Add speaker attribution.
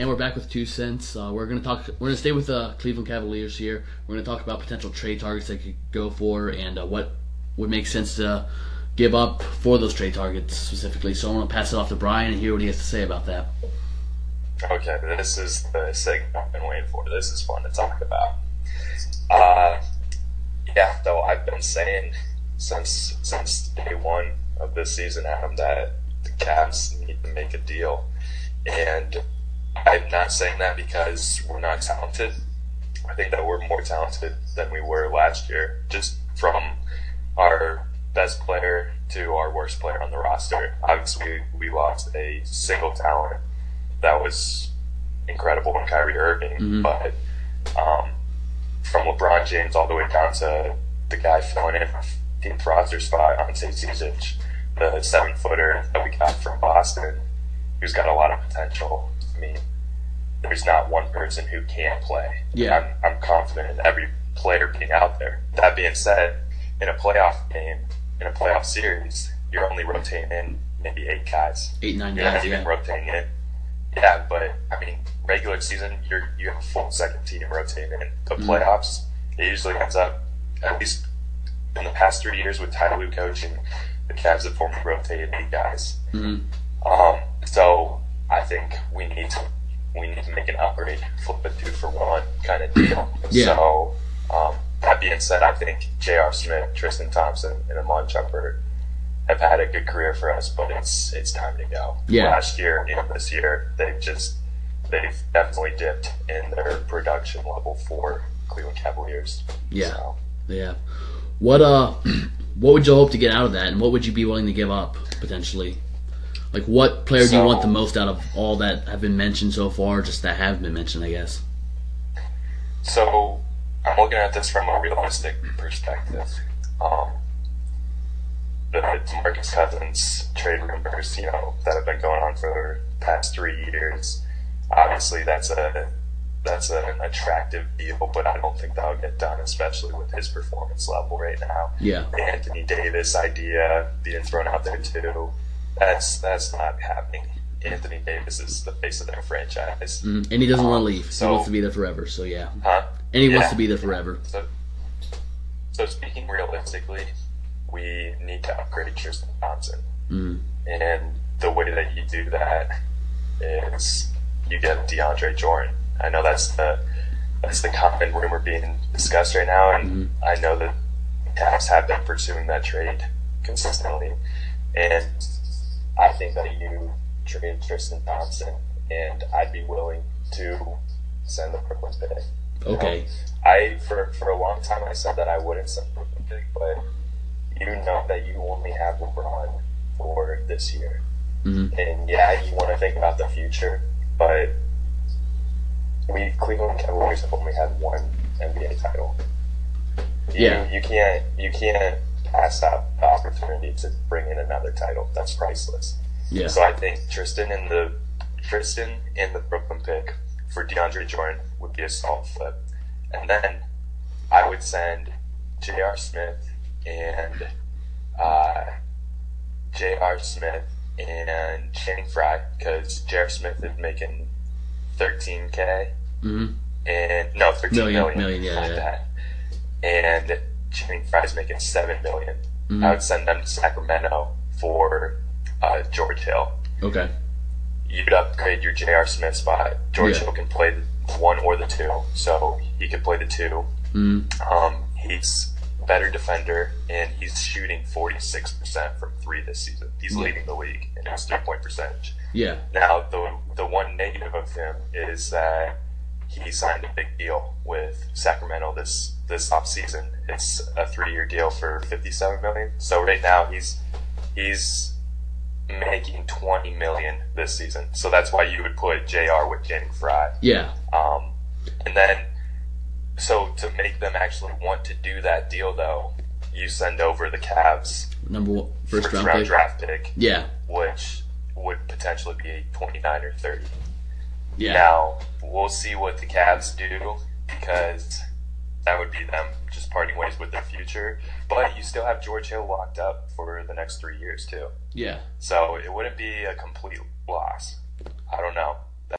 Speaker 1: and we're back with two cents. Uh, we're gonna talk. We're gonna stay with the Cleveland Cavaliers here. We're gonna talk about potential trade targets they could go for and uh, what would make sense to give up for those trade targets specifically. So I'm gonna pass it off to Brian and hear what he has to say about that.
Speaker 2: Okay, this is the segment I've been waiting for. This is fun to talk about. Uh, yeah, though I've been saying since since day one of this season, Adam, that the Cavs need to make a deal, and I'm not saying that because we're not talented. I think that we're more talented than we were last year, just from our best player to our worst player on the roster. Obviously, we lost a single talent that was incredible in Kyrie Irving, mm-hmm. but um, from LeBron James all the way down to the guy filling in Dean roster spot Ante Zizic, the seven footer that we got from Boston, who's got a lot of potential. Mean, there's not one person who can't play.
Speaker 1: Yeah.
Speaker 2: I'm, I'm confident in every player being out there. That being said, in a playoff game, in a playoff series, you're only rotating in maybe eight guys.
Speaker 1: Eight, nine
Speaker 2: you're
Speaker 1: guys.
Speaker 2: Not even
Speaker 1: yeah.
Speaker 2: rotating in. Yeah, but I mean, regular season, you're you have a full second team rotating in. The mm-hmm. playoffs, it usually ends up at least in the past three years with Ty Lue coaching, the Cavs have formally rotated eight guys.
Speaker 1: Mm-hmm.
Speaker 2: Um, so think we need to we need to make an upgrade, flip a two for one kind of deal.
Speaker 1: Yeah.
Speaker 2: So um, that being said, I think J.R. Smith, Tristan Thompson, and Iman Shumpert have had a good career for us, but it's it's time to go.
Speaker 1: Yeah.
Speaker 2: Last year and this year, they've just they've definitely dipped in their production level for Cleveland Cavaliers.
Speaker 1: Yeah.
Speaker 2: So.
Speaker 1: Yeah. What uh, what would you hope to get out of that, and what would you be willing to give up potentially? Like, what player so, do you want the most out of all that have been mentioned so far, just that have been mentioned, I guess?
Speaker 2: So, I'm looking at this from a realistic perspective. Um, the DeMarcus Cousins trade rumors, you know, that have been going on for the past three years. Obviously, that's a that's an attractive deal, but I don't think that'll get done, especially with his performance level right now.
Speaker 1: Yeah.
Speaker 2: The Anthony Davis idea being thrown out there too. That's that's not happening. Anthony Davis is the face of their franchise,
Speaker 1: mm, and he doesn't um, want to leave. So, he wants to be there forever. So yeah.
Speaker 2: Huh?
Speaker 1: And he
Speaker 2: yeah.
Speaker 1: wants to be there forever.
Speaker 2: So, so speaking realistically, we need to upgrade Tristan Thompson,
Speaker 1: mm.
Speaker 2: and the way that you do that is you get DeAndre Jordan. I know that's the that's the common rumor being discussed right now, and
Speaker 1: mm-hmm.
Speaker 2: I know that Cavs have been pursuing that trade consistently, and I think that you trade Tristan Thompson, and I'd be willing to send the Brooklyn pick.
Speaker 1: Okay.
Speaker 2: Know, I for for a long time I said that I wouldn't send the Brooklyn pick, but you know that you only have LeBron for this year,
Speaker 1: mm-hmm.
Speaker 2: and yeah, you want to think about the future, but we Cleveland Cavaliers have only had one NBA title. You,
Speaker 1: yeah,
Speaker 2: you can't you can't pass up the opportunity to bring in another title. That's priceless.
Speaker 1: Yeah.
Speaker 2: So I think Tristan and the Tristan and the Brooklyn pick for DeAndre Jordan would be a solid flip, and then I would send J.R. Smith and uh, J.R. Smith and Channing Frye because J.R. Smith is making 13k
Speaker 1: Mm-hmm.
Speaker 2: And no, thirteen
Speaker 1: million,
Speaker 2: million,
Speaker 1: million yeah, yeah.
Speaker 2: That. And Channing Frye's making seven million.
Speaker 1: Mm-hmm.
Speaker 2: I would send them to Sacramento for uh, George Hill.
Speaker 1: Okay.
Speaker 2: You'd upgrade your J.R. Smith spot. George
Speaker 1: Yeah.
Speaker 2: Hill can play the one or the two, so he could play the two.
Speaker 1: Mm-hmm.
Speaker 2: Um, he's a better defender, and he's shooting 46% from three this season. He's
Speaker 1: Yeah.
Speaker 2: leading the league in his three point percentage.
Speaker 1: Yeah.
Speaker 2: Now, the the one negative of him is that he signed a big deal with Sacramento this this off season. It's a three year deal for fifty seven million. So right now he's he's making twenty million this season. So that's why you would put Jr. with Channing Frye.
Speaker 1: Yeah.
Speaker 2: Um, and then so to make them actually want to do that deal though, you send over the Cavs
Speaker 1: Number one, first,
Speaker 2: first
Speaker 1: round,
Speaker 2: round
Speaker 1: pick.
Speaker 2: draft pick,
Speaker 1: Yeah.
Speaker 2: which would potentially be twenty nine or thirty.
Speaker 1: Yeah.
Speaker 2: Now we'll see what the Cavs do because that would be them just parting ways with their future. But you still have George Hill locked up for the next three years too,
Speaker 1: Yeah.
Speaker 2: so it wouldn't be a complete loss. I don't know.